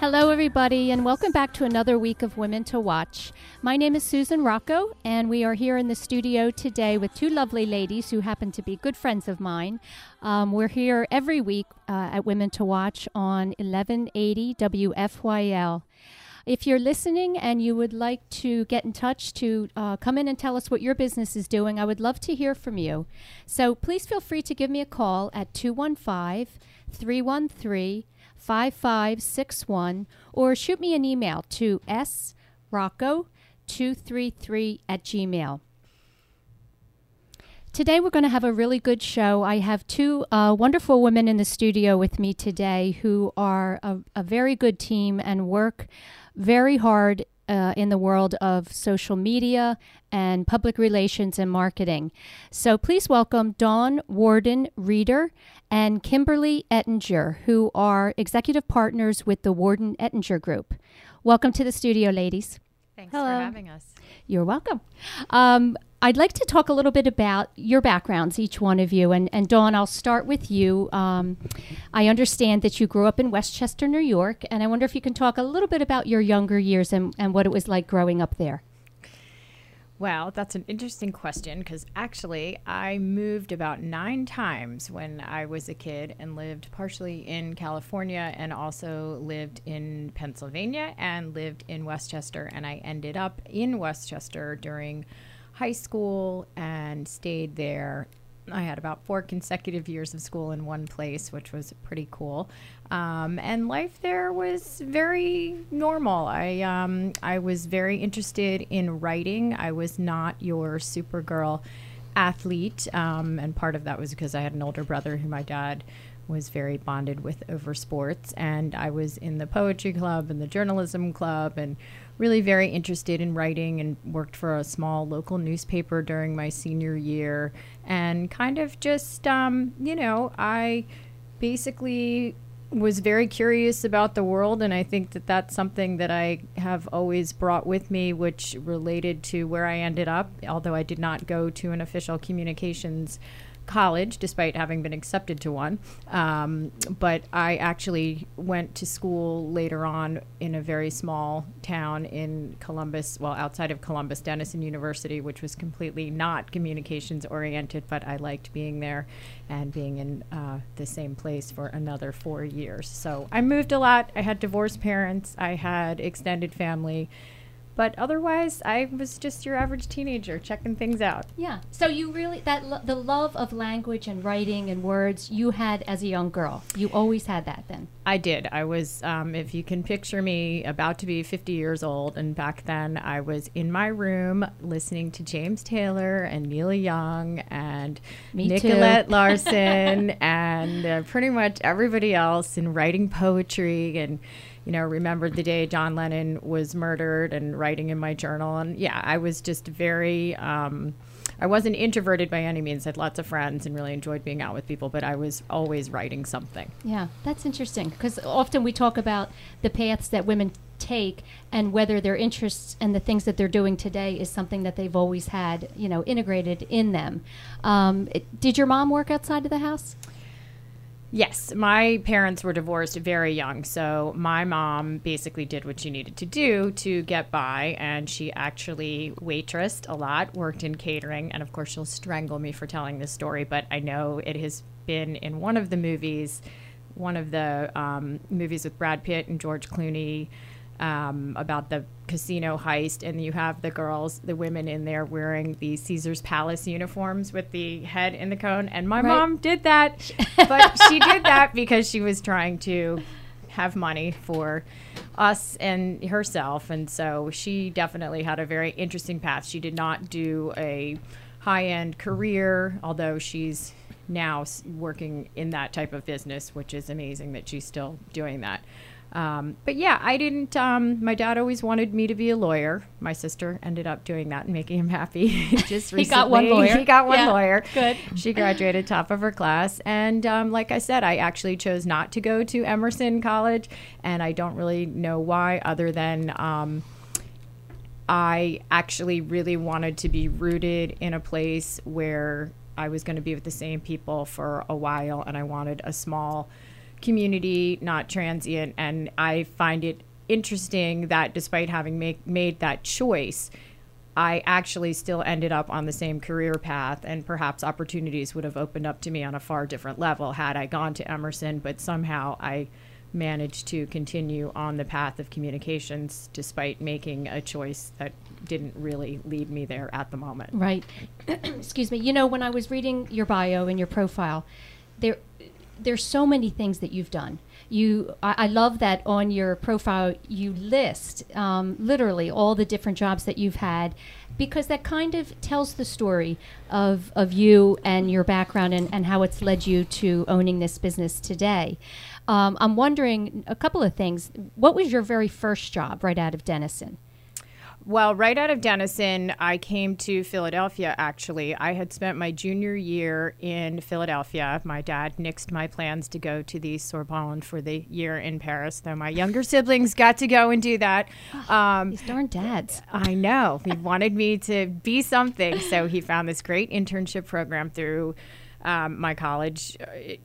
Hello, everybody, and welcome back to another week of Women to Watch. My name is Susan Rocco, and we are here in the studio today with two lovely ladies who happen to be good friends of mine. Um, we're here every week uh, at Women to Watch on 1180 WFYL. If you're listening and you would like to get in touch to uh, come in and tell us what your business is doing, I would love to hear from you. So please feel free to give me a call at 215 313 5561 or shoot me an email to srocco233 at gmail. Today, we're going to have a really good show. I have two uh, wonderful women in the studio with me today who are a, a very good team and work very hard uh, in the world of social media and public relations and marketing. So please welcome Dawn Warden Reeder and Kimberly Ettinger, who are executive partners with the Warden Ettinger Group. Welcome to the studio, ladies. Thanks Hello. for having us. You're welcome. Um, I'd like to talk a little bit about your backgrounds, each one of you. And, and Dawn, I'll start with you. Um, I understand that you grew up in Westchester, New York, and I wonder if you can talk a little bit about your younger years and, and what it was like growing up there. Well, that's an interesting question because actually I moved about nine times when I was a kid and lived partially in California and also lived in Pennsylvania and lived in Westchester. And I ended up in Westchester during high school and stayed there I had about four consecutive years of school in one place, which was pretty cool. Um, and life there was very normal. I um, I was very interested in writing. I was not your Supergirl athlete, um, and part of that was because I had an older brother who my dad was very bonded with over sports, and I was in the poetry club and the journalism club and really very interested in writing and worked for a small local newspaper during my senior year. And kind of just um, you know i basically was very curious about the world and i think that that's something that i have always brought with me which related to where i ended up although i did not go to an official communications college, despite having been accepted to one. Um, but I actually went to school later on in a very small town in Columbus, well, outside of Columbus, Denison University, which was completely not communications oriented, but I liked being there and being in uh, the same place for another four years. So I moved a lot. I had divorced parents, I had extended family but otherwise i was just your average teenager checking things out. Yeah. So you really that lo- the love of language and writing and words you had as a young girl you always had that then? I did. I was um, if you can picture me about to be 50 years old and back then i was in my room listening to james taylor and neil young and Me nicolette larson and uh, pretty much everybody else and writing poetry and you know, remembered the day John Lennon was murdered and writing in my journal. And yeah, I was just very, um, I wasn't introverted by any means. I had lots of friends and really enjoyed being out with people, but I was always writing something. Yeah, that's interesting because often we talk about the paths that women take and whether their interests and the things that they're doing today is something that they've always had, you know, integrated in them. Um, it, did your mom work outside of the house? Yes, my parents were divorced very young, so my mom basically did what she needed to do to get by, and she actually waitressed a lot, worked in catering, and of course she'll strangle me for telling this story, but I know it has been in one of the movies, one of the um, movies with Brad Pitt and George Clooney um, about the casino heist, and you have the girls, the women in there wearing the Caesar's Palace uniforms with the head in the cone. And my right. mom did that, but she did that because she was trying to have money for us and herself. And so she definitely had a very interesting path. She did not do a high end career, although she's now working in that type of business, which is amazing that she's still doing that. Um, but yeah, I didn't. Um, my dad always wanted me to be a lawyer. My sister ended up doing that and making him happy. Just recently, he got one lawyer. He got one yeah, lawyer. Good. She graduated top of her class, and um, like I said, I actually chose not to go to Emerson College, and I don't really know why, other than. Um, I actually really wanted to be rooted in a place where I was going to be with the same people for a while, and I wanted a small community, not transient. And I find it interesting that despite having make, made that choice, I actually still ended up on the same career path, and perhaps opportunities would have opened up to me on a far different level had I gone to Emerson. But somehow I managed to continue on the path of communications despite making a choice that didn't really lead me there at the moment. Right. Excuse me. You know, when I was reading your bio and your profile, there there's so many things that you've done. You, I, I love that on your profile you list um, literally all the different jobs that you've had, because that kind of tells the story of of you and your background and, and how it's led you to owning this business today. Um, I'm wondering a couple of things. What was your very first job right out of Denison? Well, right out of Denison, I came to Philadelphia actually. I had spent my junior year in Philadelphia. My dad nixed my plans to go to the Sorbonne for the year in Paris, though my younger siblings got to go and do that. Um, These darn dads. I know. He wanted me to be something, so he found this great internship program through um, my college. Uh,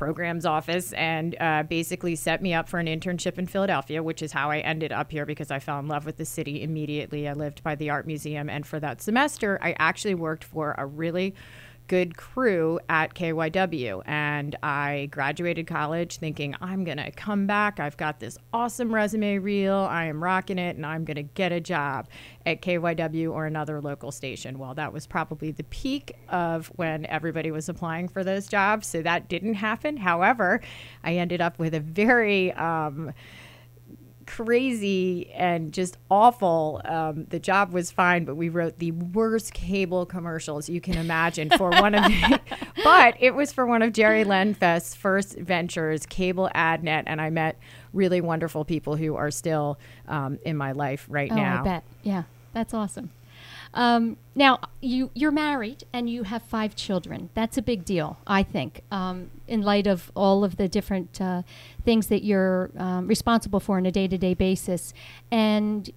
programs office and uh, basically set me up for an internship in Philadelphia, which is how I ended up here because I fell in love with the city immediately. I lived by the art museum, and for that semester, I actually worked for a really good crew at KYW. And I graduated college thinking, I'm going to come back. I've got this awesome resume reel. I am rocking it, and I'm going to get a job at KYW or another local station. Well, that was probably the peak of when everybody was applying for those jobs. So that didn't happen. However, I ended up with a very, um, crazy and just awful. Um, the job was fine, but we wrote the worst cable commercials you can imagine for one of. The, but it was for one of Jerry Lenfest's first ventures, Cable AdNet, and I met really wonderful people who are still um, in my life right oh, now. I bet. Yeah, that's awesome. Um, now you you're married and you have five children. That's a big deal, I think, um, in light of all of the different uh, things that you're um, responsible for on a day to day basis. And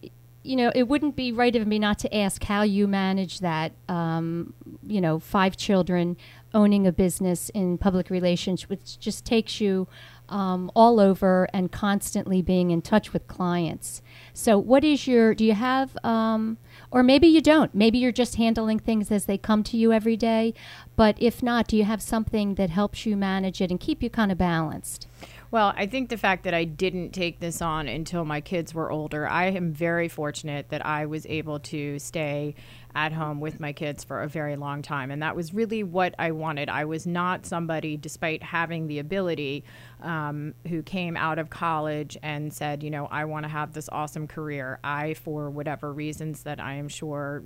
you know, it wouldn't be right of me not to ask how you manage that. Um, you know, five children, owning a business in public relations, which just takes you um, all over and constantly being in touch with clients. So, what is your? Do you have? Um, or maybe you don't. Maybe you're just handling things as they come to you every day. But if not, do you have something that helps you manage it and keep you kind of balanced? Well, I think the fact that I didn't take this on until my kids were older, I am very fortunate that I was able to stay at home with my kids for a very long time. And that was really what I wanted. I was not somebody, despite having the ability, um, who came out of college and said, you know, I want to have this awesome career. I, for whatever reasons that I am sure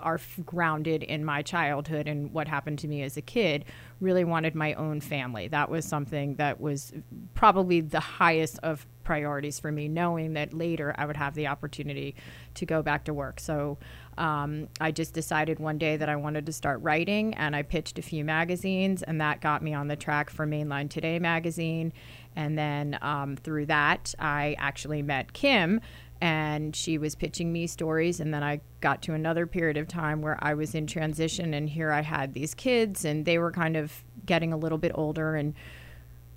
are grounded in my childhood and what happened to me as a kid, really wanted my own family. That was something that was probably the highest of priorities for me, knowing that later I would have the opportunity to go back to work. So um, I just decided one day that I wanted to start writing, and I pitched a few magazines, and that got me on the track for Mainline Today magazine. And then um, through that, I actually met Kim, and she was pitching me stories. And then I got to another period of time where I was in transition, and here I had these kids, and they were kind of getting a little bit older and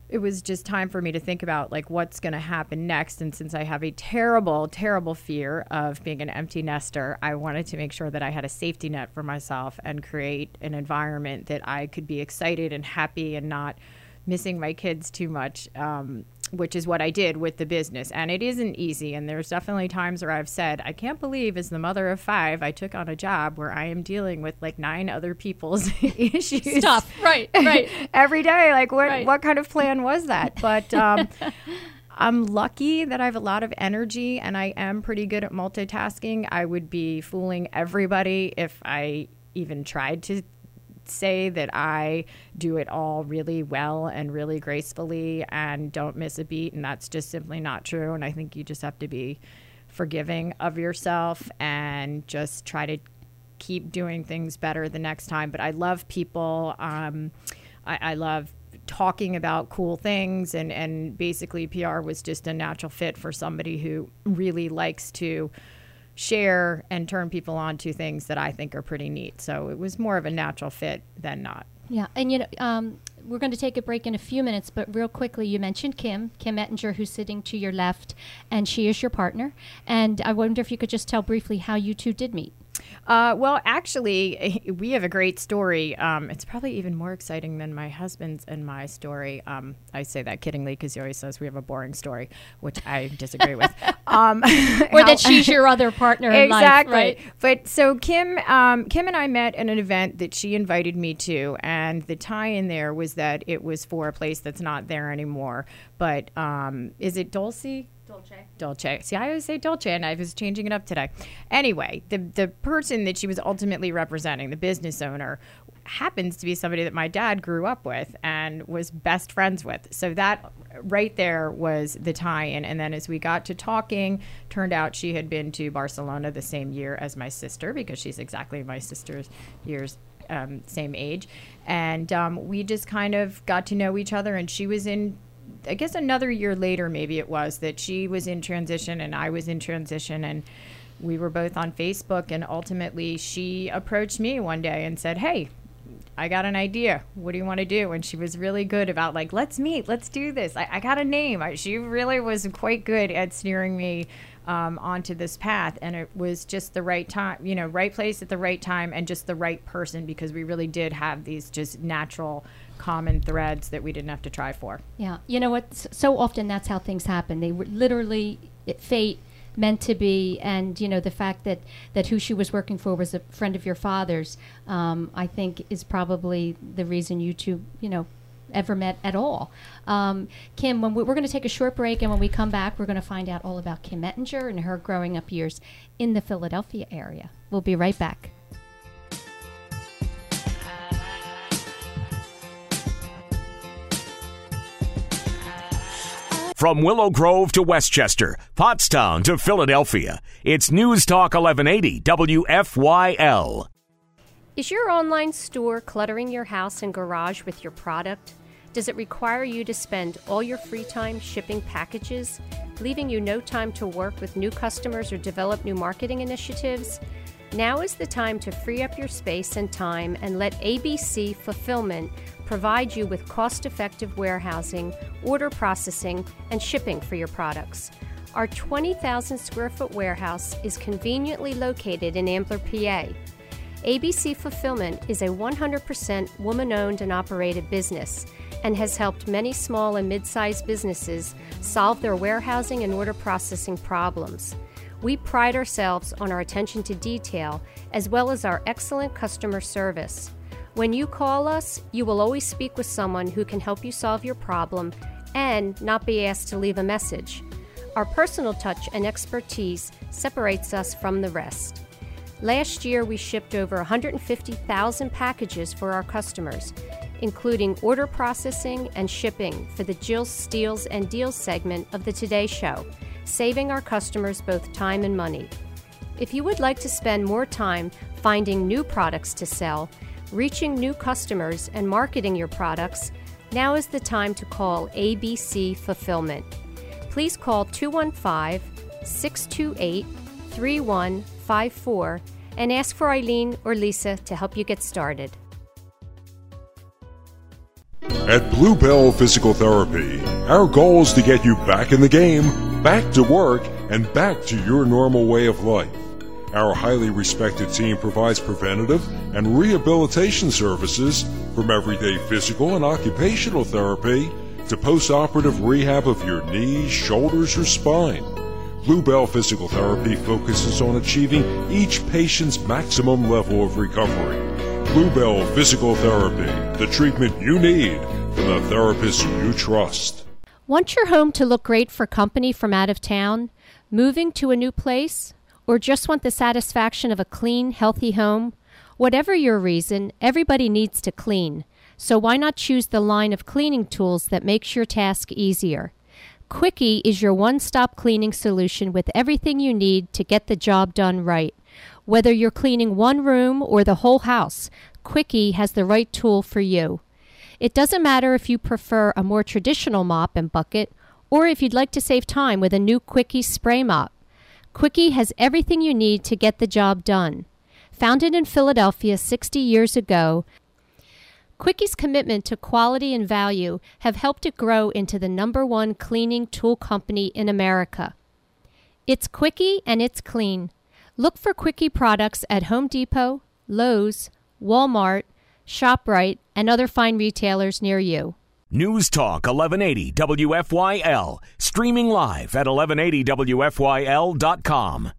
it was just time for me to think about like what's going to happen next. And since i have a terrible terrible fear of being an empty nester i wanted to make sure that i had a safety net for myself and create an environment that i could be excited and happy and not missing my kids too much um, which is what I did with the business. And it isn't easy. And there's definitely times where I've said, I can't believe, as the mother of five, I took on a job where I am dealing with like nine other people's issues. Stuff. Right, right. Every day. Like, what, right. what kind of plan was that? But, um, I'm lucky that I have a lot of energy and I am pretty good at multitasking. I would be fooling everybody if I even tried to say that I do it all really well and really gracefully and don't miss a beat. And that's just simply not true. And I think you just have to be forgiving of yourself and just try to keep doing things better the next time. But I love people. Um, I, I love talking about cool things and, and basically PR was just a natural fit for somebody who really likes to share and turn people on to things that I think are pretty neat. So it was more of a natural fit than not. Yeah, and you know, um, we're going to take a break in a few minutes, but real quickly, you mentioned Kim, Kim Ettinger, who's sitting to your left, and she is your partner. And I wonder if you could just tell briefly how you two did meet. Uh, well, actually, we have a great story. Um, it's probably even more exciting than my husband's and my story. Um, I say that kiddingly because he always says we have a boring story, which I disagree with. Um, or that she's your other partner exactly. Life, right? But so Kim, um, Kim and I met at an event that she invited me to, and the tie-in there was that it was for a place that's not there anymore. But um, is it Dulce? Dolce. Dolce. See, I always say Dolce, and I was changing it up today. Anyway, the the person that she was ultimately representing, the business owner, happens to be somebody that my dad grew up with and was best friends with. So that right there was the tie-in. And then as we got to talking, turned out she had been to Barcelona the same year as my sister because she's exactly my sister's years um, same age. And um, we just kind of got to know each other. And she was in I guess another year later, maybe it was that she was in transition and I was in transition, and we were both on Facebook. And ultimately, she approached me one day and said, "Hey, I got an idea. What do you want to do?" And she was really good about like, "Let's meet. Let's do this." I, I got a name. I, she really was quite good at steering me um, onto this path, and it was just the right time, you know, right place at the right time, and just the right person because we really did have these just natural common threads that we didn't have to try for. Yeah, you know what? So often that's how things happen. They were literally fate meant to be, and you know the fact that that who she was working for was a friend of your father's. Um, I think is probably the reason you two, you know, ever met at all. Um, Kim, when we, are going to take a short break, and when we come back, we're going to find out all about Kim Ettinger and her growing up years in the Philadelphia area. We'll be right back. From Willow Grove to Westchester, Pottstown to Philadelphia, it's News Talk 1180 WFYL. Is your online store cluttering your house and garage with your product? Does it require you to spend all your free time shipping packages, leaving you no time to work with new customers or develop new marketing initiatives? Now is the time to free up your space and time and let ABC Fulfillment provide you with cost effective warehousing, order processing, and shipping for your products. Our 20,000 square foot warehouse is conveniently located in Ambler, PA. ABC Fulfillment is a 100% woman owned and operated business and has helped many small and mid sized businesses solve their warehousing and order processing problems. We pride ourselves on our attention to detail as well as our excellent customer service. When you call us, you will always speak with someone who can help you solve your problem and not be asked to leave a message. Our personal touch and expertise separates us from the rest. Last year, we shipped over 150,000 packages for our customers, including order processing and shipping for the Jill Steals and Deals segment of the Today Show, saving our customers both time and money. If you would like to spend more time finding new products to sell, reaching new customers, and marketing your products, now is the time to call ABC Fulfillment. Please call 215 628 3154 and ask for Eileen or Lisa to help you get started. At Bluebell Physical Therapy, our goal is to get you back in the game, back to work, and back to your normal way of life. Our highly respected team provides preventative and rehabilitation services from everyday physical and occupational therapy to post-operative rehab of your knees, shoulders, or spine. Bluebell Physical Therapy focuses on achieving each patient's maximum level of recovery. Bluebell Physical Therapy, the treatment you need the therapist you trust. Want your home to look great for company from out of town? Moving to a new place? or just want the satisfaction of a clean, healthy home? Whatever your reason, everybody needs to clean. So why not choose the line of cleaning tools that makes your task easier? Quickie is your one stop cleaning solution with everything you need to get the job done right. Whether you're cleaning one room or the whole house, Quickie has the right tool for you. It doesn't matter if you prefer a more traditional mop and bucket or if you'd like to save time with a new Quickie spray mop. Quickie has everything you need to get the job done. Founded in Philadelphia 60 years ago, Quickie's commitment to quality and value have helped it grow into the number one cleaning tool company in America. It's Quickie and it's clean. Look for Quickie products at Home Depot, Lowe's, Walmart, ShopRite, and other fine retailers near you. News Talk 1180 WFYL, streaming live at 1180WFYL.com.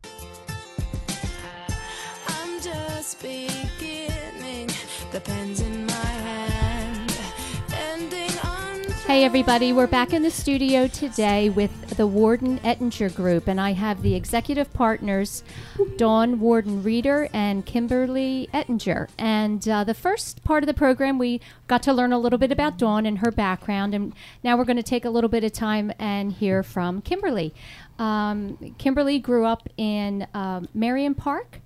Hey, everybody, we're back in the studio today with the Warden Ettinger Group, and I have the executive partners, Dawn Warden Reeder and Kimberly Ettinger. And uh, the first part of the program, we got to learn a little bit about Dawn and her background, and now we're going to take a little bit of time and hear from Kimberly. Um, Kimberly grew up in um, Merion Park.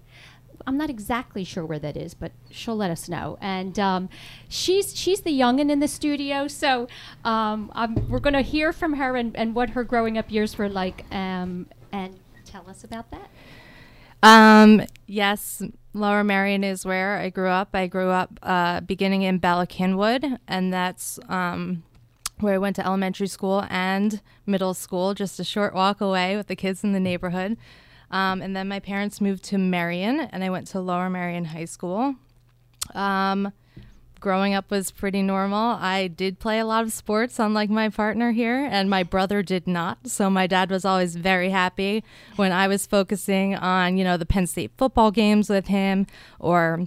I'm not exactly sure where that is, but she'll let us know. And um, she's she's the youngin in the studio, so um, we're going to hear from her and, and what her growing up years were like, um, and tell us about that. Um, yes, Lower Merion is where I grew up. I grew up uh, beginning in Bala Cynwyd, and that's um, where I went to elementary school and middle school, just a short walk away with the kids in the neighborhood. Um, and then my parents moved to Merion, and I went to Lower Merion High School. Um, growing up was pretty normal. I did play a lot of sports, unlike my partner here, and my brother did not. So my dad was always very happy when I was focusing on, you know, the Penn State football games with him or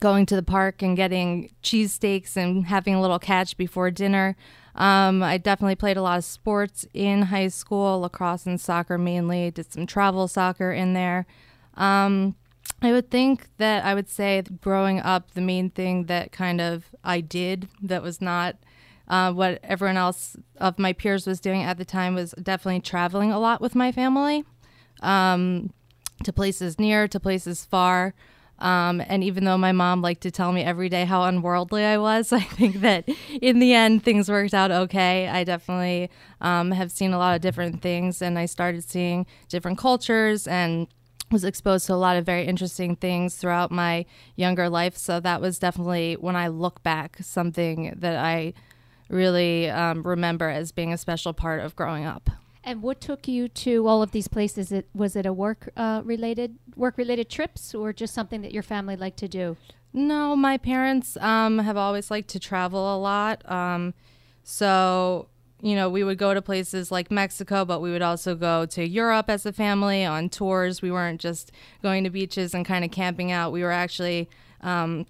going to the park and getting cheesesteaks and having a little catch before dinner. Um, I definitely played a lot of sports in high school, lacrosse and soccer mainly. Did some travel soccer in there. Um, I would think that I would say growing up, the main thing that kind of I did that was not uh, what everyone else of my peers was doing at the time was definitely traveling a lot with my family um, to places near, to places far. Um, and even though my mom liked to tell me every day how unworldly I was, I think that in the end things worked out okay. I definitely um, have seen a lot of different things, and I started seeing different cultures and was exposed to a lot of very interesting things throughout my younger life. So that was definitely, when I look back, something that I really um, remember as being a special part of growing up. And what took you to all of these places? It, was it a work uh, related work related trips, or just something that your family liked to do? No, my parents um, have always liked to travel a lot. Um, so, you know, we would go to places like Mexico, but we would also go to Europe as a family on tours. We weren't just going to beaches and kind of camping out. We were actually um,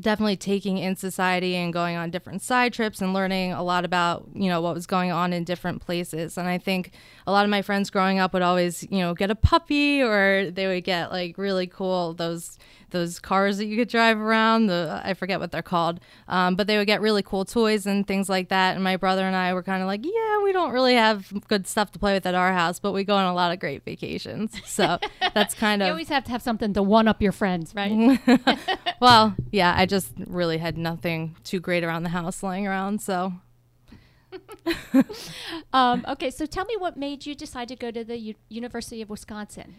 definitely taking in society and going on different side trips and learning a lot about you know what was going on in different places. And i think a lot of my friends growing up would always you know get a puppy or they would get like really cool those those cars that you could drive around the i forget what they're called um, but they would get really cool toys and things like that and my brother and i were kind of like yeah we don't really have good stuff to play with at our house but we go on a lot of great vacations so that's kind of You always have to have something to one up your friends, right? well, yeah, I just really had nothing too great around the house lying around. So, um, okay, so tell me what made you decide to go to the U- University of Wisconsin.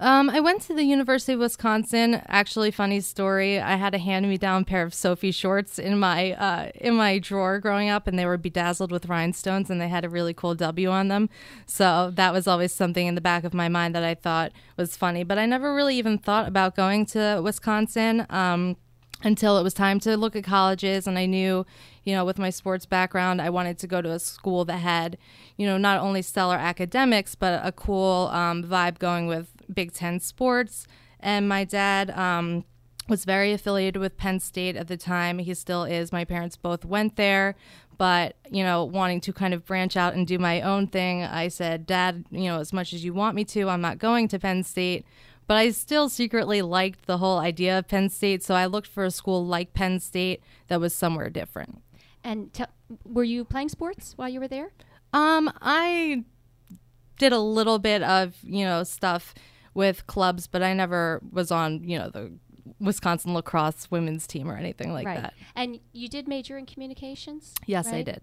Um, I went to the University of Wisconsin. Actually, funny story. I had a hand-me-down pair of Soffe shorts in my uh, in my drawer growing up, and they were bedazzled with rhinestones, and they had a really cool W on them. So that was always something in the back of my mind that I thought was funny. But I never really even thought about going to Wisconsin. Um, until it was time to look at colleges and I knew, you know, with my sports background, I wanted to go to a school that had, you know, not only stellar academics, but a cool um, vibe going with Big Ten sports. And my dad um, was very affiliated with Penn State at the time. He still is. My parents both went there. But, you know, wanting to kind of branch out and do my own thing, I said, Dad, you know, as much as you want me to, I'm not going to Penn State but I still secretly liked the whole idea of Penn State, so I looked for a school like Penn State that was somewhere different. And te- were you playing sports while you were there? Um, I did a little bit of, you know, stuff with clubs, but I never was on, you know, the Wisconsin lacrosse women's team or anything like right. that. And you did major in communications? Yes, I did.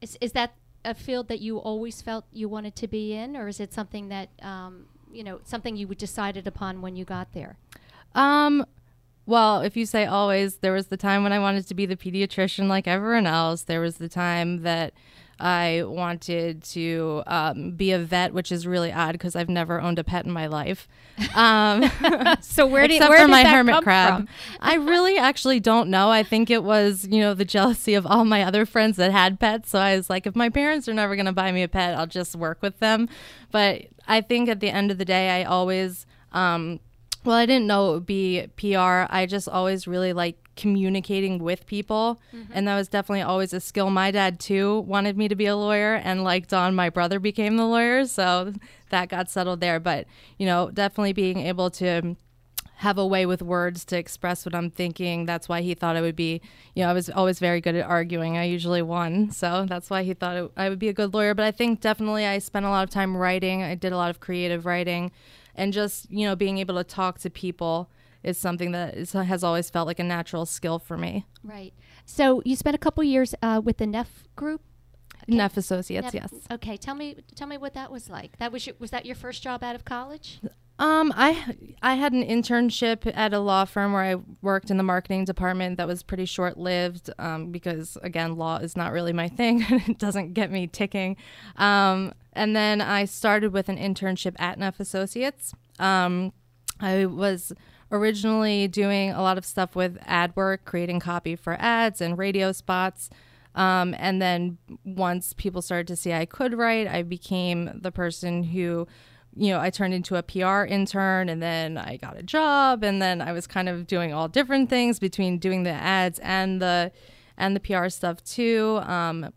Is, is that a field that you always felt you wanted to be in, or is it something that, um, you know, something you decided upon when you got there? Um, Well, if you say always, there was the time when I wanted to be the pediatrician like everyone else. There was the time that I wanted to um, be a vet, which is really odd because I've never owned a pet in my life. Um, So where did except where for did my that hermit come crab. from? I really actually don't know. I think it was, you know, the jealousy of all my other friends that had pets. So I was like, if my parents are never going to buy me a pet, I'll just work with them. But I think at the end of the day, I always, um, well, I didn't know it would be PR. I just always really like communicating with people. Mm-hmm. And that was definitely always a skill. My dad, too, wanted me to be a lawyer. And like Dawn, my brother became the lawyer. So that got settled there. But, you know, definitely being able to have a way with words to express what I'm thinking. That's why he thought I would be, you know, I was always very good at arguing. I usually won. So that's why he thought it, I would be a good lawyer. But I think definitely I spent a lot of time writing. I did a lot of creative writing and just, you know, being able to talk to people is something that is, has always felt like a natural skill for me. Right. So you spent a couple years uh, with the Neff group. Neff Associates, Neff- yes. Okay. Tell me tell me what that was like. That was your, was that your first job out of college? Um, I I had an internship at a law firm where I worked in the marketing department. That was pretty short lived um, because again, law is not really my thing. it doesn't get me ticking. Um, and then I started with an internship at Neff Associates. Um, I was originally doing a lot of stuff with ad work, creating copy for ads and radio spots. Um, and then once people started to see I could write, I became the person who, you know, I turned into a PR intern and then I got a job and then I was kind of doing all different things between doing the ads and the and the PR stuff too. Um,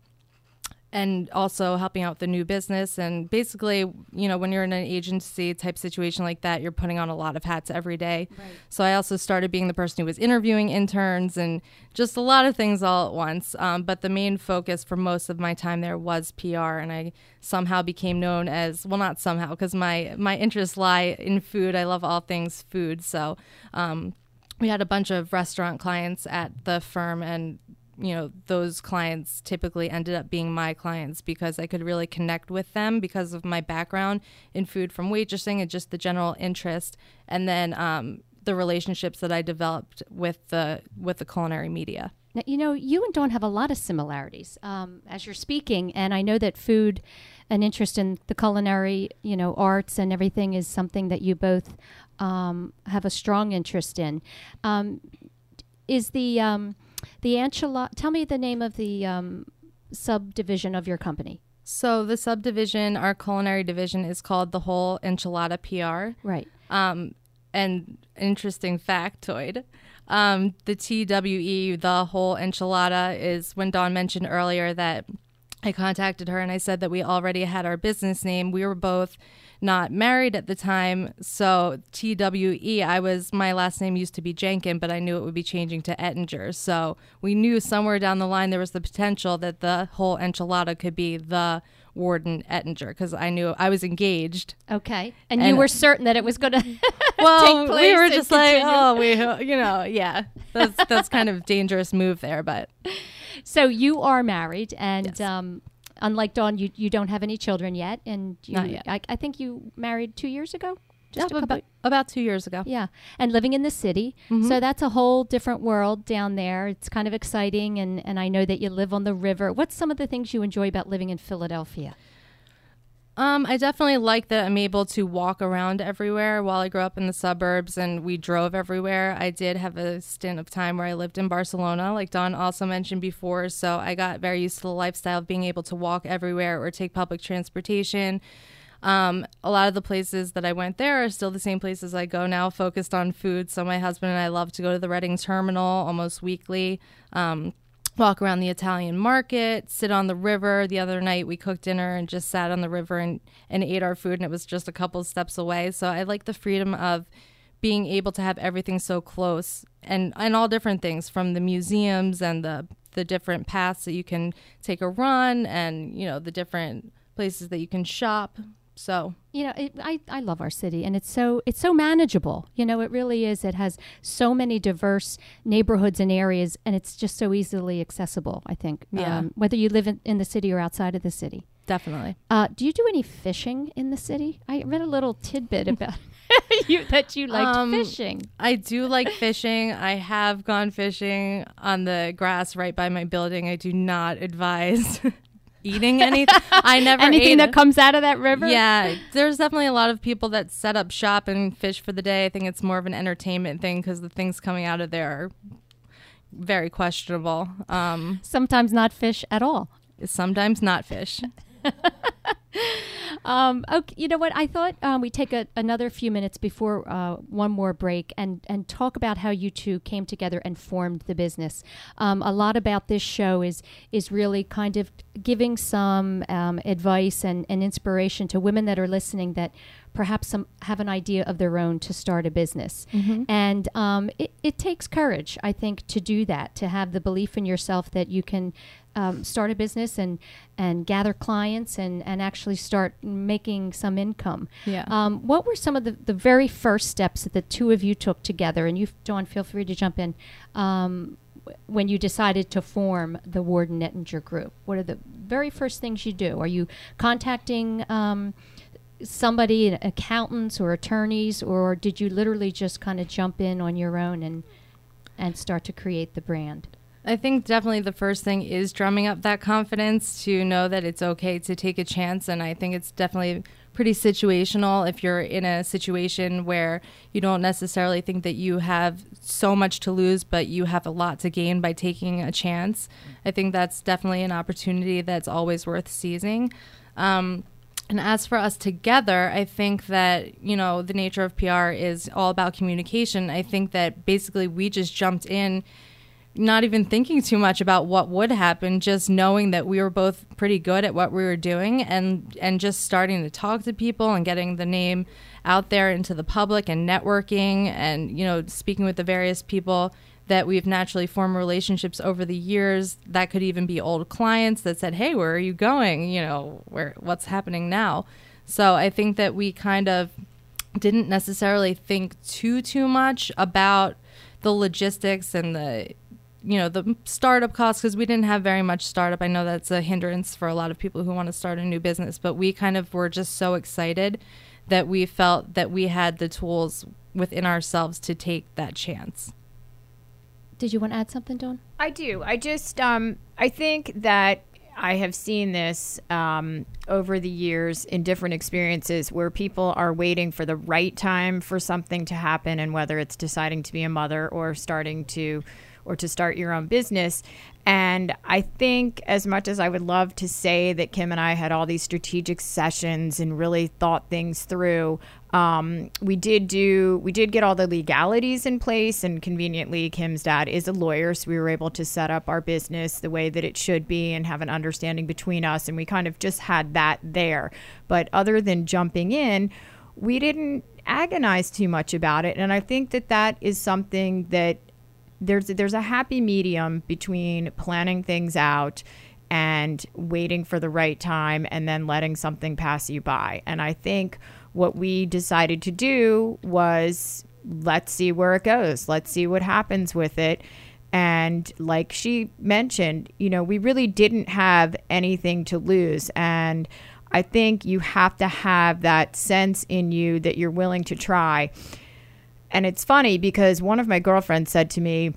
and also helping out with the new business. And basically you know when you're in an agency type situation like that you're putting on a lot of hats every day. So i also started being the person who was interviewing interns and just a lot of things all at once. Um, but the main focus for most of my time there was pr and i somehow became known as well not somehow because my my interests lie in food. I love all things food. So um, we had a bunch of restaurant clients at the firm and you know those clients typically ended up being my clients because I could really connect with them because of my background in food from waitressing and just the general interest and then um, the relationships that I developed with the with the culinary media. Now, you know, you and Dawn have a lot of similarities um, as you're speaking, and I know that food, an interest in the culinary, you know, arts and everything is something that you both um, have a strong interest in. Um, is the um, the enchilada? Tell me the name of the um, subdivision of your company. So the subdivision, our culinary division, is called the Whole Enchilada PR. Right. Um, and interesting factoid. Um, the TWE, the whole enchilada, is when Dawn mentioned earlier that I contacted her and I said that we already had our business name. We were both not married at the time. So TWE, I was, my last name used to be Jenkin, but I knew it would be changing to Ettinger. So we knew somewhere down the line there was the potential that the whole enchilada could be the Warden Ettinger because I knew I was engaged. Okay. And, you And- were certain that it was going to well, we were just like, oh, we, you know, yeah, that's that's kind of dangerous move there, but So you are married, and Yes. um, unlike Dawn, you, you don't have any children yet, and you, Not yet. I, I think you married two years ago. Just about, about two years ago. Yeah, and living in the city, Mm-hmm. so that's a whole different world down there. It's kind of exciting, and and I know that you live on the river. What's some of the things you enjoy about living in Philadelphia? Um, I definitely like that I'm able to walk around everywhere. While I grew up in the suburbs and we drove everywhere, I did have a stint of time where I lived in Barcelona, like Dawn also mentioned before. So I got very used to the lifestyle of being able to walk everywhere or take public transportation. Um, a lot of the places that I went there are still the same places I go now, focused on food. So my husband and I love to go to the Reading Terminal almost weekly. Um, walk around the Italian market, sit on the river. The other night we cooked dinner and just sat on the river and, and ate our food, and it was just a couple steps away. So I like the freedom of being able to have everything so close and, and all different things from the museums and the, the different paths that you can take a run and, you know, the different places that you can shop. So you know it, I, I love our city and it's so it's so manageable you know it really is it has so many diverse neighborhoods and areas and it's just so easily accessible i think Yeah. um, whether you live in, in the city or outside of the city definitely. uh, do you do any fishing in the city i read a little tidbit about you, that you liked Um, fishing. I do like fishing. I have gone fishing on the grass right by my building. I do not advise eating anything. I never Anything that comes out of that river? Yeah, there's definitely a lot of people that set up shop and fish for the day. I think it's more of an entertainment thing because the things coming out of there are very questionable. Um, Sometimes not fish at all. sometimes not fish. Um, okay, you know what? I thought um, we'd take a, another few minutes before uh, one more break and, and talk about how you two came together and formed the business. Um, a lot about this show is is really kind of giving some um, advice and, and inspiration to women that are listening that perhaps some have an idea of their own to start a business. And um, it, it takes courage, I think, to do that, to have the belief in yourself that you can um, start a business and and gather clients and and actually start making some income. Yeah. Um, what were some of the, the very first steps that the two of you took together? And you, Dawn, feel free to jump in. Um, when you decided to form the Warden Ettinger Group, what are the very first things you do? Are you contacting um, somebody, accountants or attorneys, or did you literally just kind of jump in on your own and and start to create the brand? I think definitely the first thing is drumming up that confidence to know that it's okay to take a chance. And I think it's definitely pretty situational if you're in a situation where you don't necessarily think that you have so much to lose, but you have a lot to gain by taking a chance. I think that's definitely an opportunity that's always worth seizing. Um, and as for us together, I think that, you know, the nature of PR is all about communication. I think that basically we just jumped in not even thinking too much about what would happen, just knowing that we were both pretty good at what we were doing and and just starting to talk to people and getting the name out there into the public and networking and you know speaking with the various people that we've naturally formed relationships over the years. That could even be old clients that said hey where are you going? You know where what's happening now? So i think that we kind of didn't necessarily think too too much about the logistics and the you know the startup costs because we didn't have very much startup i know that's a hindrance for a lot of people who want to start a new business but we kind of were just so excited that we felt that we had the tools within ourselves to take that chance Did you want to add something, Dawn? I do. I just, um, I think that I have seen this um, over the years in different experiences where people are waiting for the right time for something to happen, and whether it's deciding to be a mother or starting to, or to start your own business. And I think, as much as I would love to say that Kim and I had all these strategic sessions and really thought things through, um, we did do we did get all the legalities in place. And conveniently kim's dad is a lawyer so we were able to set up our business the way that it should be and have an understanding between us. And we kind of just had that there. But other than jumping in we didn't agonize too much about it. And i think that that is something that there's there's a happy medium between planning things out and waiting for the right time and then letting something pass you by. And I think what we decided to do was let's see where it goes. Let's see what happens with it. And like she mentioned, you know, we really didn't have anything to lose. And I think you have to have that sense in you that you're willing to try. And it's funny because one of my girlfriends said to me,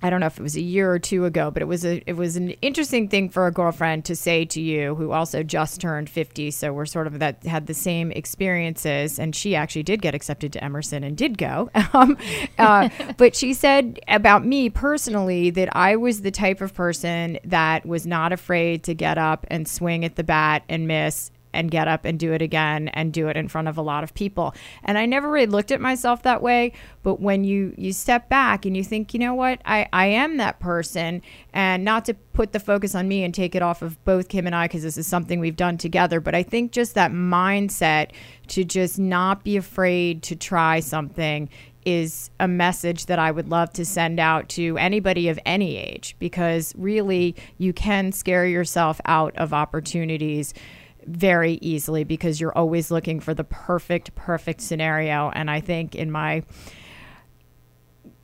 I don't know if it was a year or two ago, but it was a it was an interesting thing for a girlfriend to say to you who also just turned 50, so we're sort of that had the same experiences and she actually did get accepted to Emerson and did go. Um, uh, but she said about me personally that I was the type of person that was not afraid to get up and swing at the bat and miss and get up and do it again and do it in front of a lot of people. And I never really looked at myself that way, but when you you step back and you think, you know what, I I am that person and not to put the focus on me and take it off of both Kim and I because this is something we've done together, but I think just that mindset to just not be afraid to try something is a message that I would love to send out to anybody of any age because really you can scare yourself out of opportunities very easily because you're always looking for the perfect perfect scenario and I think in my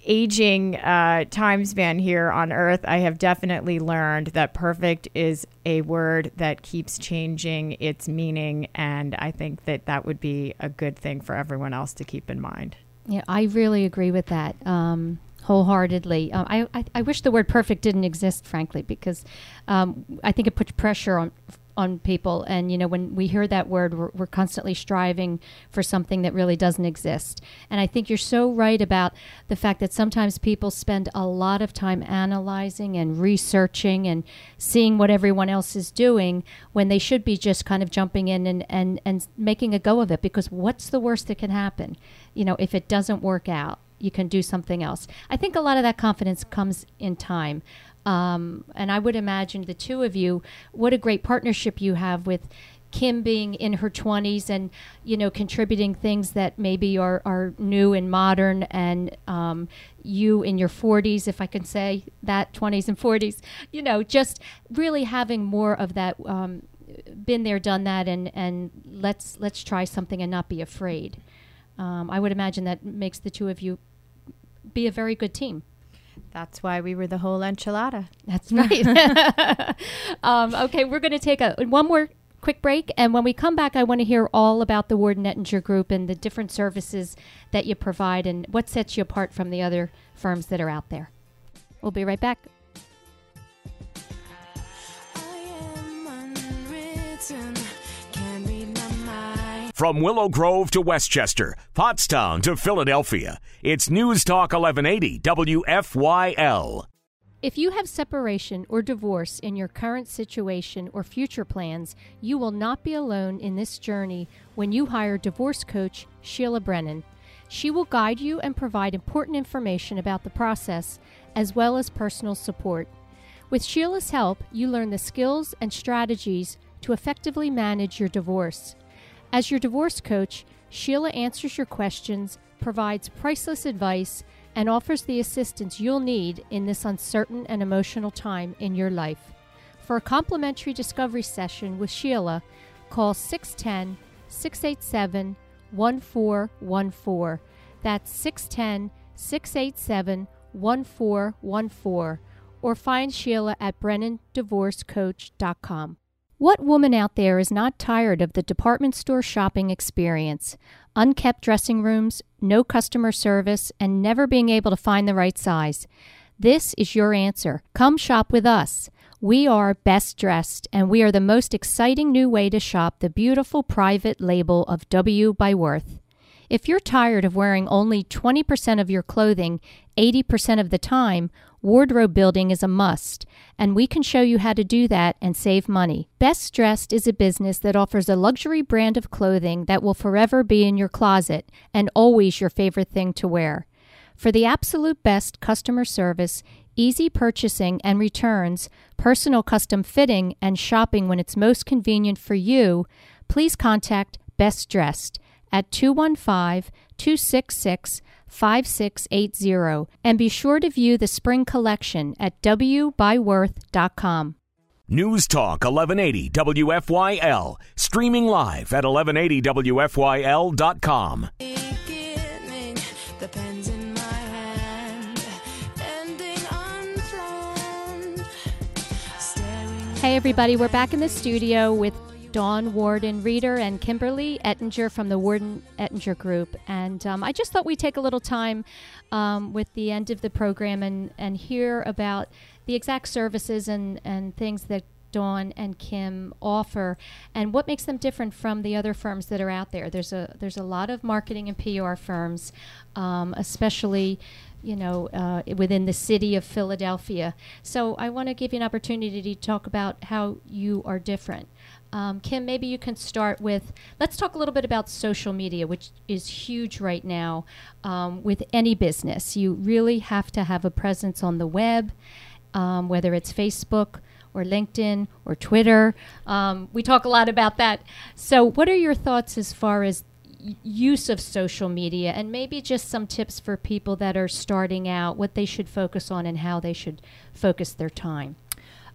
aging uh, time span here on Earth, I have definitely learned that perfect is a word that keeps changing its meaning, and I think that that would be a good thing for everyone else to keep in mind. Yeah, I really agree with that. Um, wholeheartedly. Um, I, I, I wish the word perfect didn't exist, frankly, because um, I think it puts pressure on on people. And you know, when we hear that word, we're, we're constantly striving for something that really doesn't exist. And I think you're so right about the fact that sometimes people spend a lot of time analyzing and researching and seeing what everyone else is doing when they should be just kind of jumping in and and and making a go of it. Because what's the worst that can happen? You know, if it doesn't work out you can do something else. I think a lot of that confidence comes in time. Um, and I would imagine the two of you, what a great partnership you have with Kim being in her 20s and, you know, contributing things that maybe are, are new and modern, and um, you in your 40s, if I can say that, 20s and 40s, you know, just really having more of that. Um, been there, done that, and, and let's let's try something and not be afraid. Um, I would imagine that makes the two of you be a very good team. That's why we were the whole enchilada. That's right. um, okay, we're going to take a one more quick break, and when we come back, I want to hear all about the Warden Ettinger Group and the different services that you provide, and what sets you apart from the other firms that are out there. We'll be right back. From Willow Grove to West Chester, Pottstown to Philadelphia, it's News Talk 1180 WFYL. If you have separation or divorce in your current situation or future plans, you will not be alone in this journey when you hire divorce coach Sheila Brennan. She will guide you and provide important information about the process as well as personal support. With Sheila's help, you learn the skills and strategies to effectively manage your divorce. As your divorce coach, Sheila answers your questions, provides priceless advice, and offers the assistance you'll need in this uncertain and emotional time in your life. For a complimentary discovery session with Sheila, call 610 687 1414. That's 610 687 1414. Or find Sheila at BrennanDivorceCoach.com. What woman out there is not tired of the department store shopping experience? Unkept dressing rooms, no customer service, and never being able to find the right size. This is your answer. Come shop with us. We are best dressed, and we are the most exciting new way to shop the beautiful private label of W by Worth. If you're tired of wearing only 20% of your clothing 80% of the time, wardrobe building is a must, and we can show you how to do that and save money. Best Dressed is a business that offers a luxury brand of clothing that will forever be in your closet and always your favorite thing to wear. For the absolute best customer service, easy purchasing and returns, personal custom fitting, and shopping when it's most convenient for you, please contact Best Dressed at 215 266 5680 and be sure to view the spring collection at wbyworth.com. News Talk 1180 WFYL, streaming live at 1180WFYL.com. Beginning, the pen's in my hand, ending unplanned. Staring Hey, everybody, we're back in the studio with Dawn Warden Reeder and Kimberly Ettinger from the Warden Ettinger Group. And um, I just thought we'd take a little time um, with the end of the program and, and hear about the exact services and, and things that Dawn and Kim offer and what makes them different from the other firms that are out there. There's a there's a lot of marketing and PR firms, um, especially you know uh, within the city of Philadelphia. So I want to give you an opportunity to talk about how you are different. Um, Kim, maybe you can start with let's talk a little bit about social media, which is huge right now um, with any business. You really have to have a presence on the web, um, whether it's Facebook or LinkedIn or Twitter. Um, we talk a lot about that. So, what are your thoughts as far as use of social media and maybe just some tips for people that are starting out, what they should focus on and how they should focus their time?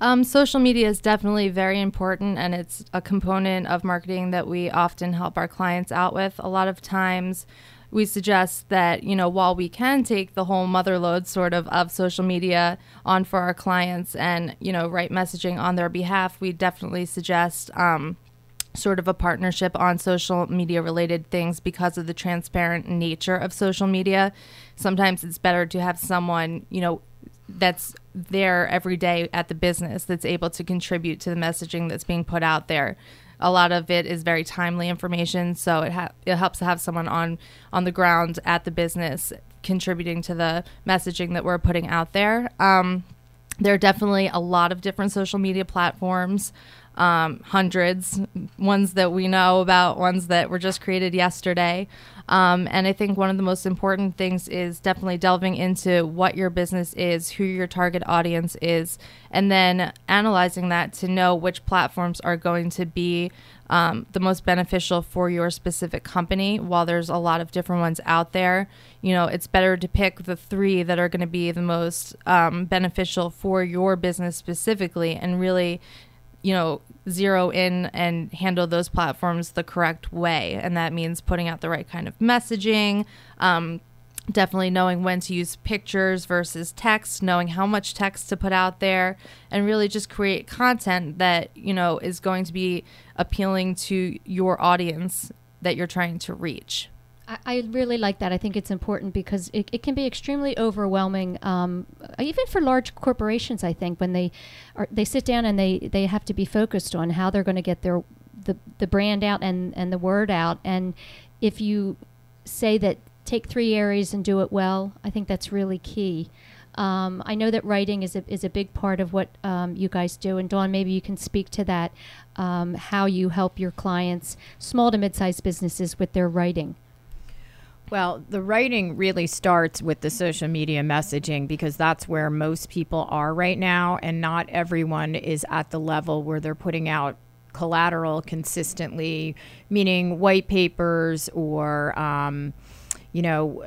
Um, social media is definitely very important, and it's a component of marketing that we often help our clients out with. A lot of times, we suggest that you know while we can take the whole mother lode sort of of social media on for our clients and you know write messaging on their behalf, we definitely suggest. Um, sort of a partnership on social media related things because of the transparent nature of social media. Sometimes it's better to have someone, you know, that's there every day at the business that's able to contribute to the messaging that's being put out there. A lot of it is very timely information, so it ha- it helps to have someone on on the ground at the business contributing to the messaging that we're putting out there. Um, there are definitely a lot of different social media platforms um, hundreds, ones that we know about, ones that were just created yesterday. Um, and I think one of the most important things is definitely delving into what your business is, who your target audience is, and then analyzing that to know which platforms are going to be um, the most beneficial for your specific company. While there's a lot of different ones out there, you know, it's better to pick the three that are going to be the most um, beneficial for your business specifically and really you know, zero in and handle those platforms the correct way. And that means putting out the right kind of messaging, um, definitely knowing when to use pictures versus text, knowing how much text to put out there, and really just create content that, you know, is going to be appealing to your audience that you're trying to reach. I, I really like that. I think it's important because it, it can be extremely overwhelming, um, even for large corporations. I think when they are they sit down and they they have to be focused on how they're going to get their the the brand out and and the word out. And if you say that take three areas and do it well, I think that's really key. Um, I know that writing is a, is a big part of what um, you guys do. And Dawn, maybe you can speak to that, um, how you help your clients, small to mid-sized businesses, with their writing. Well, the writing really starts with the social media messaging because that's where most people are right now, and not everyone is at the level where they're putting out collateral consistently, meaning white papers or, um, you know,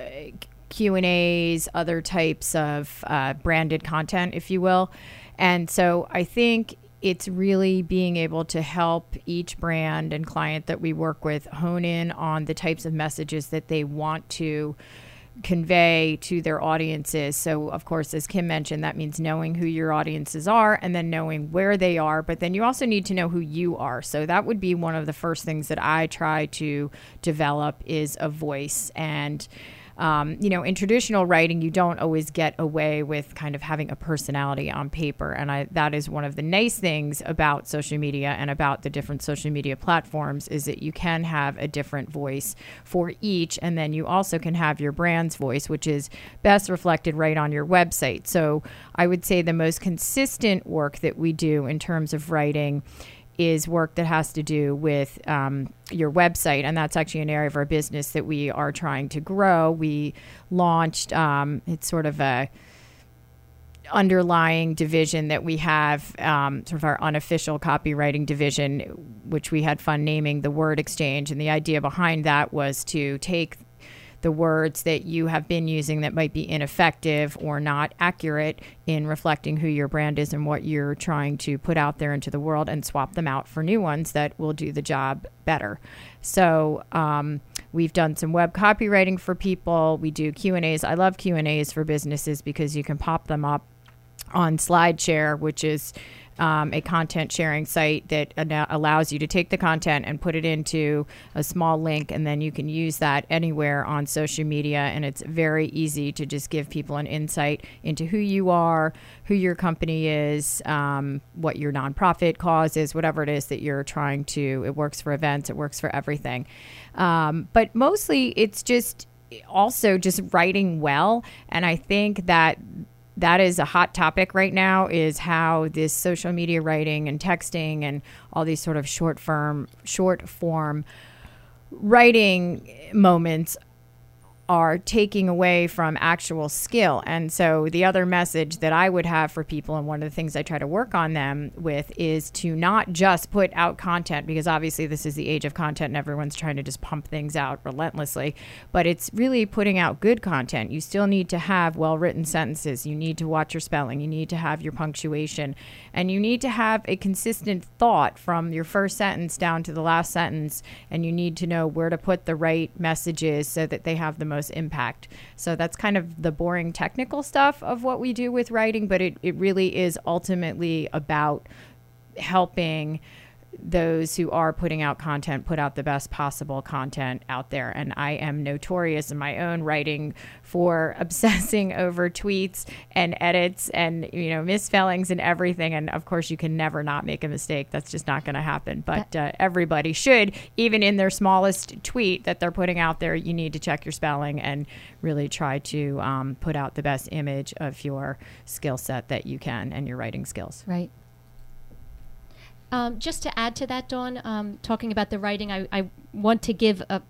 Q and A's, other types of uh, branded content, if you will. And so I think it's really being able to help each brand and client that we work with hone in on the types of messages that they want to convey to their audiences. So, of course, as Kim mentioned, that means knowing who your audiences are and then knowing where they are. But then you also need to know who you are. So, that would be one of the first things that I try to develop is a voice and um, you know, in traditional writing, you don't always get away with kind of having a personality on paper. And I, that is one of the nice things about social media and about the different social media platforms is that you can have a different voice for each. And then you also can have your brand's voice, which is best reflected right on your website. So I would say the most consistent work that we do in terms of writing is work that has to do with um, your website, and that's actually an area of our business that we are trying to grow. We launched um, it's sort of a underlying division that we have, um, sort of our unofficial copywriting division, which we had fun naming the Word Exchange, and the idea behind that was to take the words that you have been using that might be ineffective or not accurate in reflecting who your brand is and what you're trying to put out there into the world and swap them out for new ones that will do the job better. So, um, we've done some web copywriting for people. We do Q&As. I love Q&As for businesses because you can pop them up on SlideShare, which is um, a content sharing site that allows you to take the content and put it into a small link, and then you can use that anywhere on social media. And it's very easy to just give people an insight into who you are, who your company is, um, what your nonprofit cause is, whatever it is that you're trying to. It works for events, it works for everything. Um, but mostly it's just also just writing well. And I think that that is a hot topic right now is how this social media writing and texting and all these sort of short form short form writing moments are taking away from actual skill. And so, the other message that I would have for people, and one of the things I try to work on them with, is to not just put out content, because obviously this is the age of content and everyone's trying to just pump things out relentlessly, but it's really putting out good content. You still need to have well written sentences, you need to watch your spelling, you need to have your punctuation, and you need to have a consistent thought from your first sentence down to the last sentence, and you need to know where to put the right messages so that they have the most impact. So that's kind of the boring technical stuff of what we do with writing, but it, it really is ultimately about helping those who are putting out content put out the best possible content out there. And I am notorious in my own writing for obsessing over tweets and edits and, you know, misspellings and everything. And of course, you can never not make a mistake. That's just not going to happen. But uh, everybody should, even in their smallest tweet that they're putting out there, you need to check your spelling and really try to um, put out the best image of your skill set that you can and your writing skills. Right. Um, just to add to that, Dawn, um, talking about the writing, I, I want to give a,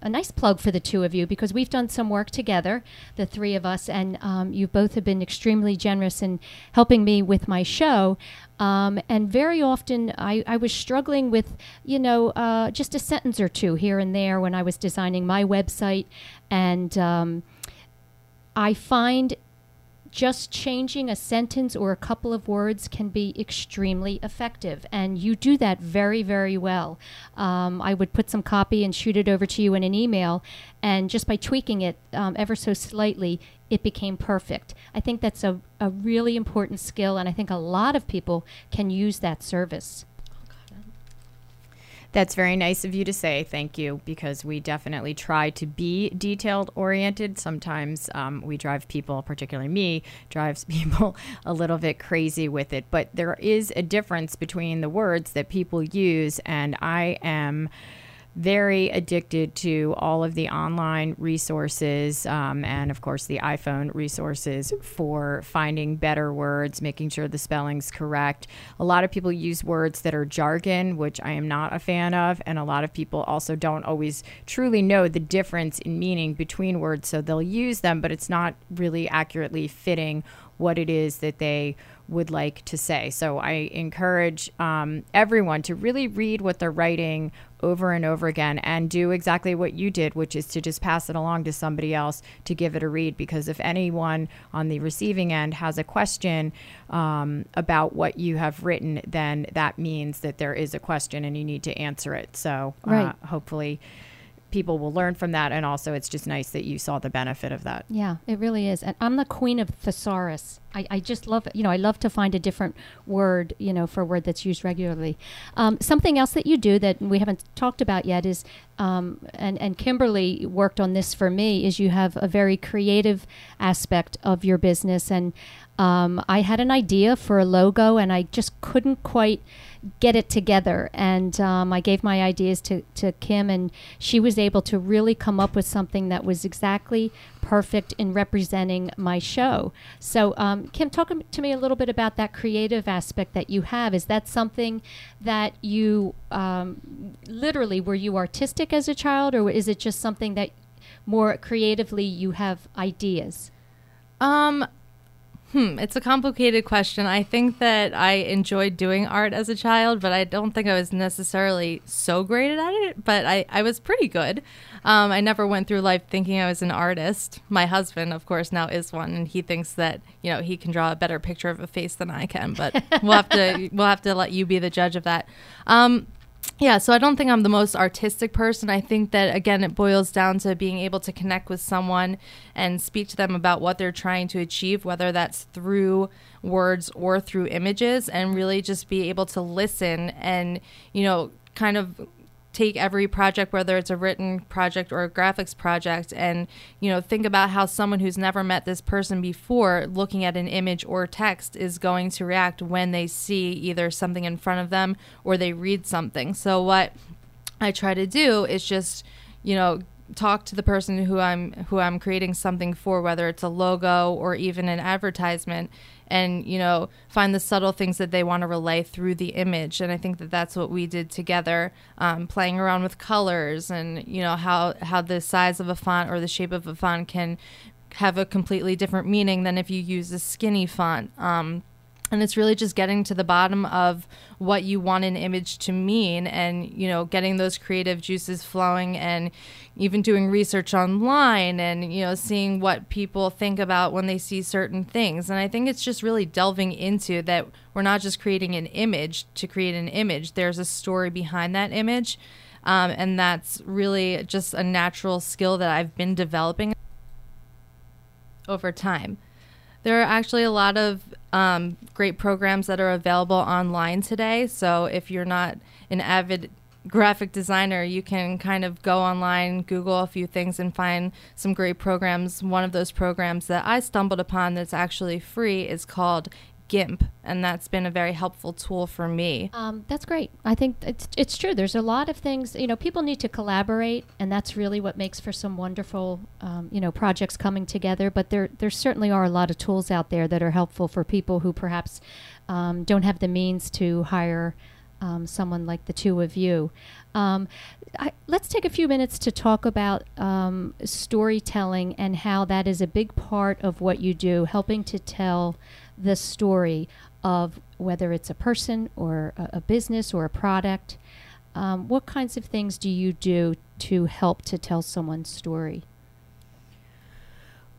a nice plug for the two of you because we've done some work together, the three of us, and um, you both have been extremely generous in helping me with my show. Um, and very often I, I was struggling with, you know, uh, just a sentence or two here and there when I was designing my website. And um, I find just changing a sentence or a couple of words can be extremely effective. And you do that very, very well. Um, I would put some copy and shoot it over to you in an email, and just by tweaking it um, ever so slightly, it became perfect. I think that's a, a really important skill, and I think a lot of people can use that service. That's very nice of you to say. Thank you, because we definitely try to be detailed oriented. Sometimes um, we drive people, particularly me, drives people a little bit crazy with it. But there is a difference between the words that people use, and I am very addicted to all of the online resources um, and, of course, the iPhone resources for finding better words, making sure the spelling's correct. A lot of people use words that are jargon, which I am not a fan of, and a lot of people also don't always truly know the difference in meaning between words, so they'll use them, but it's not really accurately fitting what it is that they would like to say. So I encourage um, everyone to really read what they're writing over and over again and do exactly what you did, which is to just pass it along to somebody else to give it a read. Because if anyone on the receiving end has a question um, about what you have written, then that means that there is a question and you need to answer it. So uh, hopefully people will learn from that. And also, it's just nice that you saw the benefit of that. Yeah, it really is. And I'm the queen of thesaurus. I, I just love. You know, I love to find a different word, you know, for a word that's used regularly. Um, something else that you do that we haven't talked about yet is, um, and, and Kimberly worked on this for me, is you have a very creative aspect of your business. And um, I had an idea for a logo and I just couldn't quite get it together. And um, I gave my ideas to, to Kim, and she was able to really come up with something that was exactly perfect in representing my show. So, um, Kim, talk to me a little bit about that creative aspect that you have. Is that something that you um, literally were you artistic as a child, or is it just something that more creatively you have ideas? Um, hmm, it's a complicated question. I think that I enjoyed doing art as a child, but I don't think I was necessarily so great at it. But I, I was pretty good. Um, I never went through life thinking I was an artist. My husband, of course, now is one, and he thinks that you know he can draw a better picture of a face than I can. But we'll have to we'll have to let you be the judge of that. Um, yeah, so I don't think I'm the most artistic person. I think that, again, it boils down to being able to connect with someone and speak to them about what they're trying to achieve, whether that's through words or through images, and really just be able to listen and, you know, kind of take every project whether it's a written project or a graphics project and you know think about how someone who's never met this person before looking at an image or text is going to react when they see either something in front of them or they read something. So what i try to do is just you know talk to the person who I'm who I'm creating something for, whether it's a logo or even an advertisement, and you know find the subtle things that they want to relay through the image. And I think that that's what we did together, um, playing around with colors and you know how how the size of a font or the shape of a font can have a completely different meaning than if you use a skinny font. Um, and it's really just getting to the bottom of what you want an image to mean and you know getting those creative juices flowing and even doing research online and you know seeing what people think about when they see certain things. And i think it's just really delving into that we're not just creating an image to create an image. There's a story behind that image. Um, and that's really just a natural skill that i've been developing over time there are actually a lot of um, great programs that are available online today. So if you're not an avid graphic designer, you can kind of go online, Google a few things, and find some great programs. One of those programs that I stumbled upon that's actually free is called GIMP, and that's been a very helpful tool for me. Um, that's great. I think it's it's true. There's a lot of things. You know, people need to collaborate, and that's really what makes for some wonderful, um, you know, projects coming together. But there there certainly are a lot of tools out there that are helpful for people who perhaps um, don't have the means to hire. Um, someone like the two of you. Um, I, let's take a few minutes to talk about um, storytelling and how that is a big part of what you do, helping to tell the story of whether it's a person or a, a business or a product. Um, what kinds of things do you do to help to tell someone's story?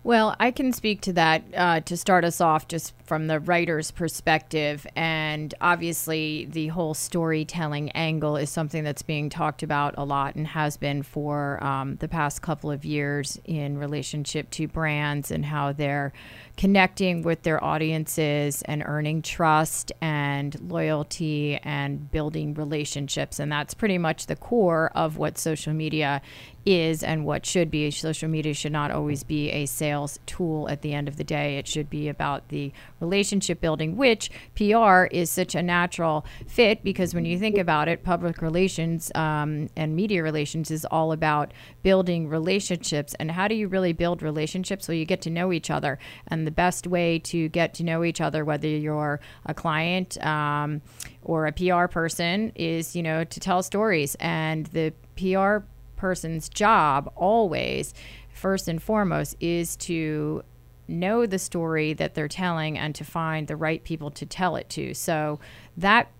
Well, I can speak to that uh, to start us off just from the writer's perspective. And obviously, the whole storytelling angle is something that's being talked about a lot and has been for um, the past couple of years in relationship to brands and how they're connecting with their audiences and earning trust and loyalty and building relationships. And that's pretty much the core of what social media is and what should be. Social media should not always be a sales tool at the end of the day. It should be about the relationship building, which PR is such a natural fit because when you think about it, public relations um, and media relations is all about building relationships. And how do you really build relationships? Well, you get to know each other. And the best way to get to know each other, whether you're a client, um, or a PR person is, you know, to tell stories. And the PR person's job always, first and foremost, is to know the story that they're telling and to find the right people to tell it to. So that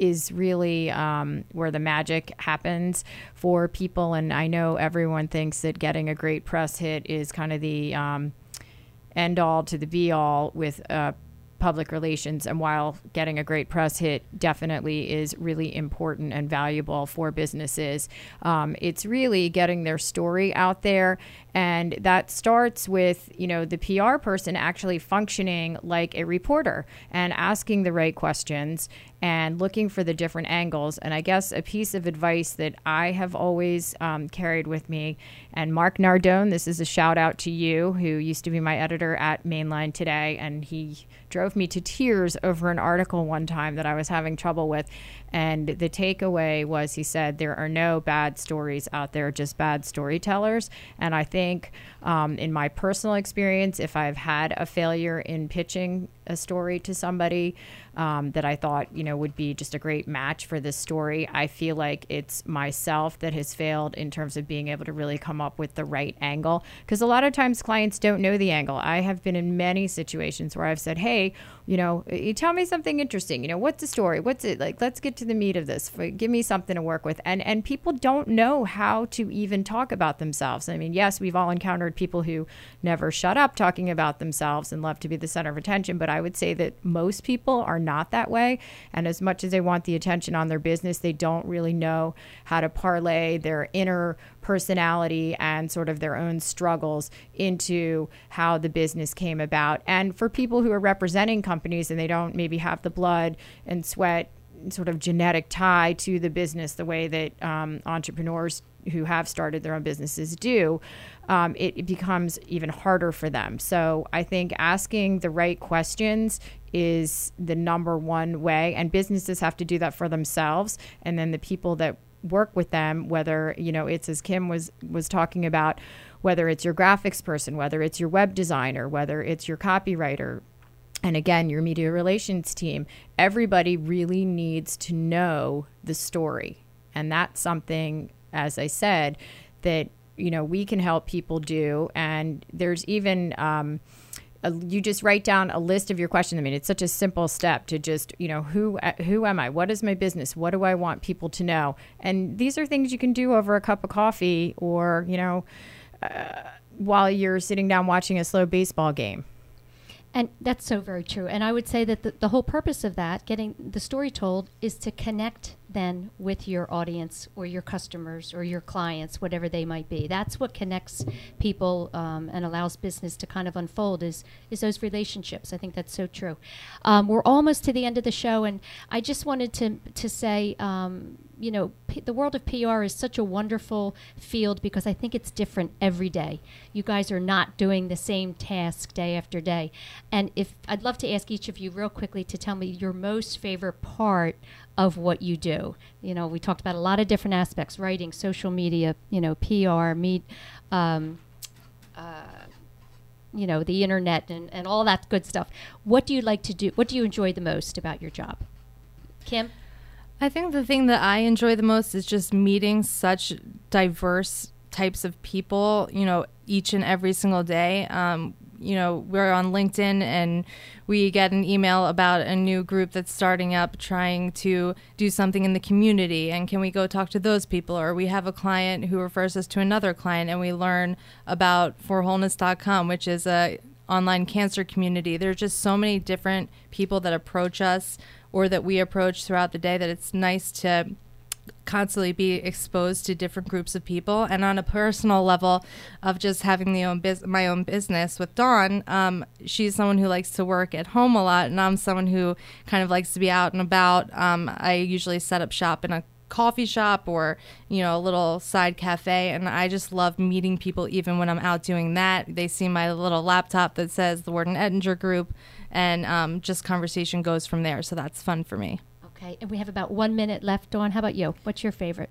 is really um, where the magic happens for people. And I know everyone thinks that getting a great press hit is kind of the um, end all to the be all with uh, public relations. And while getting a great press hit definitely is really important and valuable for businesses, um, it's really getting their story out there. And that starts with, you know, the PR person actually functioning like a reporter and asking the right questions and looking for the different angles. And I guess a piece of advice that I have always um, carried with me, and Mark Nardone, this is a shout out to you, who used to be my editor at Main Line Today, and he drove me to tears over an article one time that I was having trouble with. And the takeaway was he said, There are no bad stories out there, just bad storytellers. And I think, um, in my personal experience, if I've had a failure in pitching a story to somebody, um, that I thought, you know, would be just a great match for this story. I feel like it's myself that has failed in terms of being able to really come up with the right angle. Because a lot of times clients don't know the angle. I have been in many situations where I've said, hey, you know, you tell me something interesting. You know, what's the story? What's it like? Let's get to the meat of this. Give me something to work with. And and people don't know how to even talk about themselves. I mean, yes, we've all encountered people who never shut up talking about themselves and love to be the center of attention. But I would say that most people are not that way. And as much as they want the attention on their business, they don't really know how to parlay their inner personality and sort of their own struggles into how the business came about. And for people who are representing companies and they don't maybe have the blood and sweat sort of genetic tie to the business the way that um, entrepreneurs who have started their own businesses do, um, it, it, becomes even harder for them. So I think asking the right questions is the number one way, and businesses have to do that for themselves. And then the people that work with them whether you know it's as kim was was talking about whether it's your graphics person whether it's your web designer whether it's your copywriter and again your media relations team everybody really needs to know the story and that's something as i said that you know we can help people do. And there's even um, a, you just write down a list of your questions. I mean it's such a simple step to just you know who who am i? What is my business? What do i want people to know? And these are things you can do over a cup of coffee or you know uh, while you're sitting down watching a slow baseball game. And that's so very true. And I would say that the, the whole purpose of that, getting the story told, is to connect then with your audience or your customers or your clients, whatever they might be. That's what connects people um, and allows business to kind of unfold is is those relationships. I think that's so true. Um, we're almost to the end of the show, and I just wanted to to say. Um, you know, P- the world of PR is such a wonderful field because I think it's different every day. You guys are not doing the same task day after day. And if I'd love to ask each of you real quickly to tell me your most favorite part of what you do. You know, we talked about a lot of different aspects: writing, social media, you know, PR, meet. Um, uh, you know the internet and, and all that good stuff what do you like to do what do you enjoy the most about your job kim I think the thing that I enjoy the most is just meeting such diverse types of people, you know, each and every single day. Um, you know, we're on LinkedIn and we get an email about a new group that's starting up trying to do something in the community. And can we go talk to those people? Or we have a client who refers us to another client and we learn about forwholeness.com, which is a online cancer community. There's just so many different people that approach us or that we approach throughout the day that it's nice to constantly be exposed to different groups of people. And on a personal level of just having the own my own business with Dawn um, she's someone who likes to work at home a lot and I'm someone who kind of likes to be out and about. Um, I usually set up shop in a coffee shop or you know a little side cafe and i just love meeting people even when i'm out doing that. They see my little laptop that says the Warden ettinger group and um, just conversation goes from there. So that's fun for me okay and we have about one minute left dawn how about you what's your favorite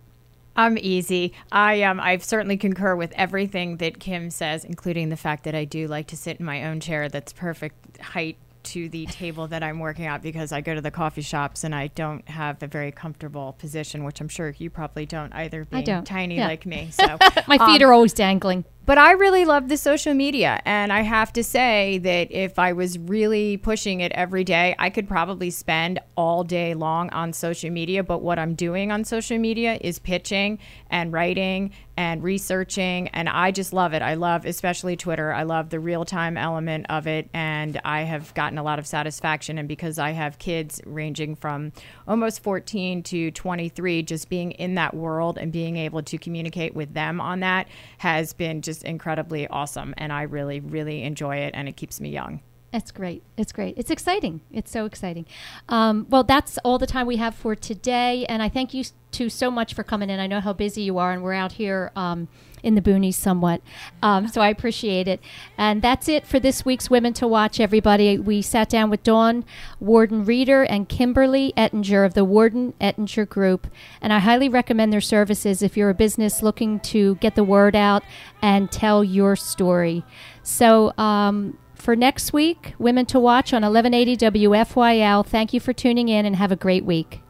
I'm easy. I um I certainly concur with everything that Kim says, including the fact that I do like to sit in my own chair that's perfect height to the table that I'm working at because I go to the coffee shops and I don't have a very comfortable position, which I'm sure you probably don't either, being don't. tiny Yeah. like me. So my feet um, are always dangling but I really love the social media. And I have to say that if I was really pushing it every day, I could probably spend all day long on social media. But what I'm doing on social media is pitching and writing and researching. And I just love it. I love, especially Twitter, I love the real time element of it. And I have gotten a lot of satisfaction. And because I have kids ranging from almost 14 to 23, just being in that world and being able to communicate with them on that has been just incredibly awesome. And I really, really enjoy it. And it keeps me young. It's great. It's great. It's exciting. It's so exciting. Um, well, that's all the time we have for today. And I thank you two so much for coming in. I know how busy you are, and we're out here um, in the boonies somewhat. Um, so I appreciate it. And that's it for this week's Women to Watch, everybody. We sat down with Dawn Warden Reeder and Kimberly Ettinger of the Warden Ettinger Group. And I highly recommend their services if you're a business looking to get the word out and tell your story. So, um, for next week, Women to Watch on 1180 WFYL. Thank you for tuning in and have a great week.